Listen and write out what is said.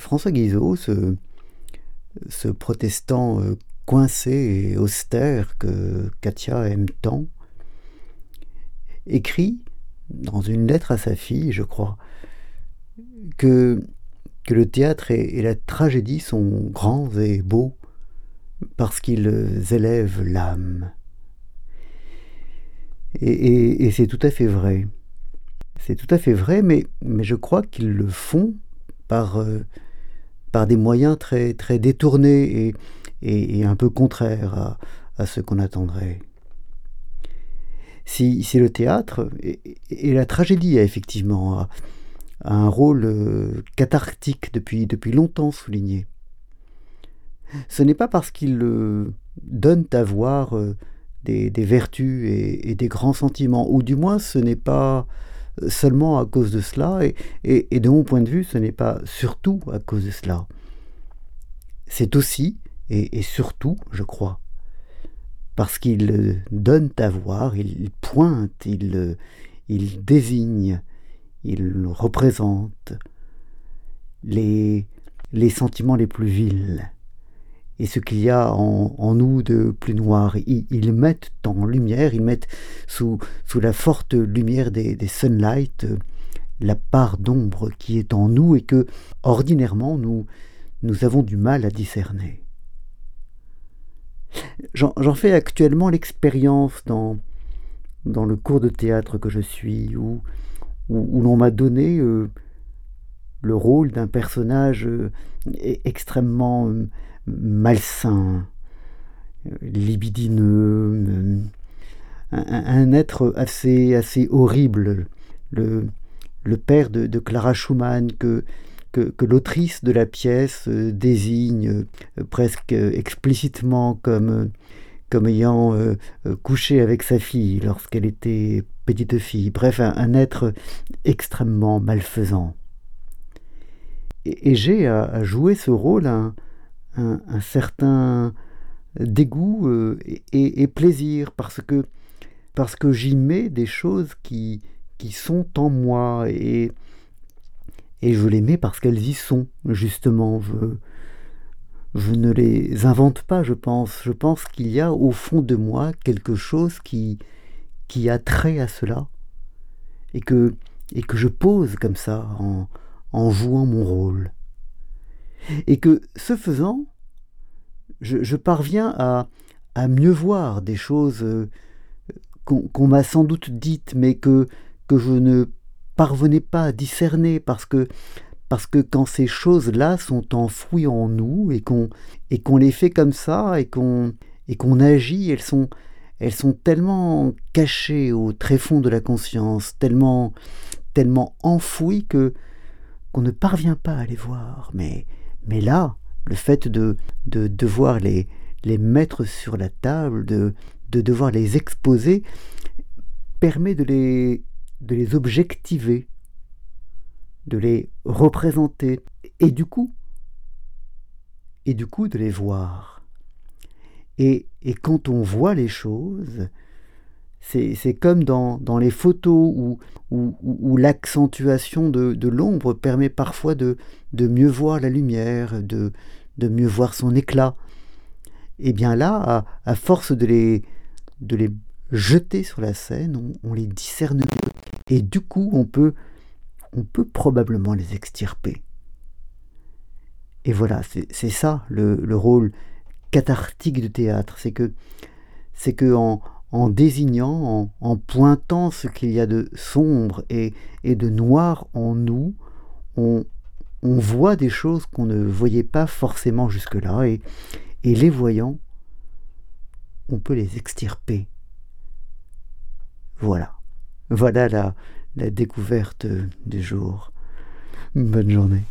François Guizot, ce, protestant euh, coincé et austère que Katia aime tant, écrit dans une lettre à sa fille, je crois, que, le théâtre et, la tragédie sont grands et beaux parce qu'ils élèvent l'âme. Et, c'est tout à fait vrai. C'est tout à fait vrai, mais, mais je crois qu'ils le font par, euh, par des moyens très, détournés et, un peu contraires à, ce qu'on attendrait. Si, si, le théâtre et, la tragédie a effectivement un rôle euh, cathartique depuis, longtemps souligné, ce n'est pas parce qu'ils euh, donnent à voir des, vertus et, des grands sentiments, ou du moins ce n'est pas seulement à cause de cela, et, et de mon point de vue, ce n'est pas surtout à cause de cela. C'est aussi, et, surtout, je crois, parce qu'il donne à voir, il pointe, il, il désigne, il représente les, les sentiments les plus vils et ce qu'il y a en, nous de plus noir. Ils, mettent en lumière, ils mettent sous, sous la forte lumière des, des sunlight euh, la part d'ombre qui est en nous et que, ordinairement, nous, nous avons du mal à discerner. J'en fais actuellement l'expérience dans, dans le cours de théâtre que je suis, où, où, l'on m'a donné euh, le rôle d'un personnage euh, extrêmement malsain, libidineux, un, être assez, assez horrible, le, père de, Clara Schumann que, l'autrice de la pièce euh, désigne euh, presque explicitement comme, ayant euh, couché avec sa fille lorsqu'elle était petite fille. Bref, un, être extrêmement malfaisant. Et, j'ai à, jouer ce rôle un, certain dégoût euh, et, plaisir parce que, parce que j'y mets des choses qui, qui sont en moi et, et je les mets parce qu'elles y sont, justement. Je, je ne les invente pas, je pense. Je pense qu'il y a au fond de moi quelque chose qui, qui a trait à cela et que, et que je pose comme ça en, en jouant mon rôle. Et que, ce faisant, je, parviens à, mieux voir des choses euh, qu'on m'a sans doute dites, mais que, que je ne parvenais pas à discerner, parce que, parce que quand ces choses-là sont enfouies en nous, et qu'on qu'on les fait comme ça, et qu'on qu'on agit, elles sont, elles sont tellement cachées au tréfonds de la conscience, tellement, tellement enfouies que qu'on ne parvient pas à les voir. Mais, mais là, le fait de, de devoir les, les mettre sur la table, de, de devoir les exposer, permet de les, de les objectiver, de les représenter, et du coup, et du coup de les voir. Et, et quand on voit les choses, c'est comme dans, dans, les photos où, où, l'accentuation de, l'ombre permet parfois de, de, mieux voir la lumière, de, de mieux voir son éclat. Et bien là, à, force de les, de les jeter sur la scène, on, les discerne mieux. Et du coup, on peut, on peut probablement les extirper. Et voilà, c'est ça le, le, rôle cathartique du théâtre. C'est que, c'est que en, en désignant, en, pointant ce qu'il y a de sombre et, de noir en nous, on, voit des choses qu'on ne voyait pas forcément jusque-là, et, les voyant, on peut les extirper. Voilà. Voilà la découverte du jour. Bonne journée.